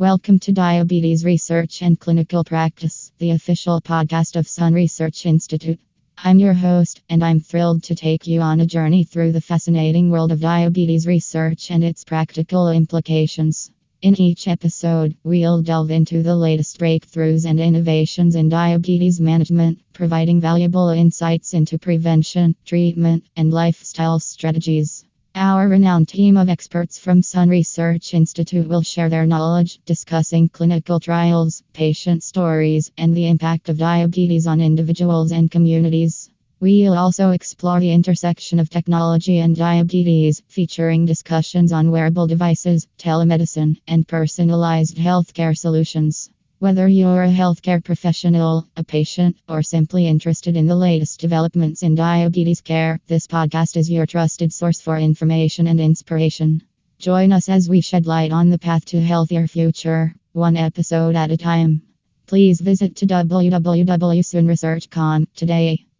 Welcome to Diabetes Research and Clinical Practice, the official podcast of Sun Research Institute. I'm your host, and I'm thrilled to take you on a journey through the fascinating world of diabetes research and its practical implications. In each episode, we'll delve into the latest breakthroughs and innovations in diabetes management, providing valuable insights into prevention, treatment, and lifestyle strategies. Our renowned team of experts from Sun Research Institute will share their knowledge, discussing clinical trials, patient stories, and the impact of diabetes on individuals and communities. We'll also explore the intersection of technology and diabetes, featuring discussions on wearable devices, telemedicine, and personalized healthcare solutions. Whether you're a healthcare professional, a patient, or simply interested in the latest developments in diabetes care, this podcast is your trusted source for information and inspiration. Join us as we shed light on the path to a healthier future, one episode at a time. Please visit to www.sunresearch.com today.